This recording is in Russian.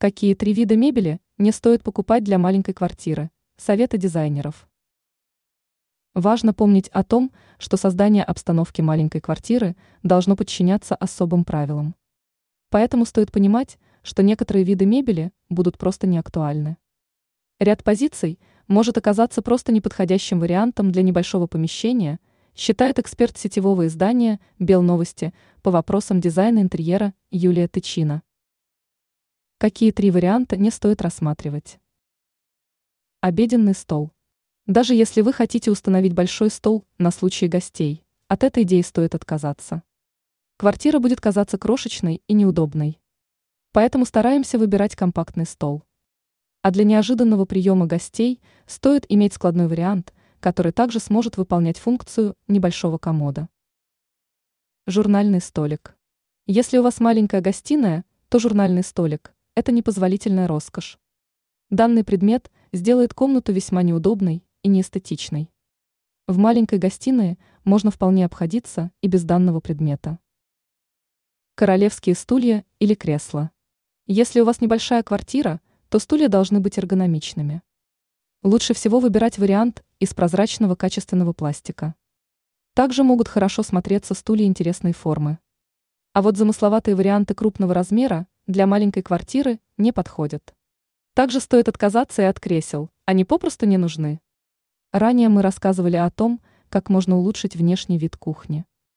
Какие три вида мебели не стоит покупать для маленькой квартиры? Советы дизайнеров. Важно помнить о том, что создание обстановки маленькой квартиры должно подчиняться особым правилам. Поэтому стоит понимать, что некоторые виды мебели будут просто неактуальны. Ряд позиций может оказаться просто неподходящим вариантом для небольшого помещения, считает эксперт сетевого издания «Белновости» по вопросам дизайна интерьера Юлия Тычина. Какие три варианта не стоит рассматривать? Обеденный стол. Даже если вы хотите установить большой стол на случай гостей, от этой идеи стоит отказаться. Квартира будет казаться крошечной и неудобной. Поэтому стараемся выбирать компактный стол. А для неожиданного приема гостей стоит иметь складной вариант, который также сможет выполнять функцию небольшого комода. Журнальный столик. Если у вас маленькая гостиная, то журнальный столик – это непозволительная роскошь. Данный предмет сделает комнату весьма неудобной и неэстетичной. В маленькой гостиной можно вполне обходиться и без данного предмета. Королевские стулья или кресла. Если у вас небольшая квартира, то стулья должны быть эргономичными. Лучше всего выбирать вариант из прозрачного качественного пластика. Также могут хорошо смотреться стулья интересной формы. А вот замысловатые варианты крупного размера для маленькой квартиры не подходят. Также стоит отказаться и от кресел, они попросту не нужны. Ранее мы рассказывали о том, как можно улучшить внешний вид кухни.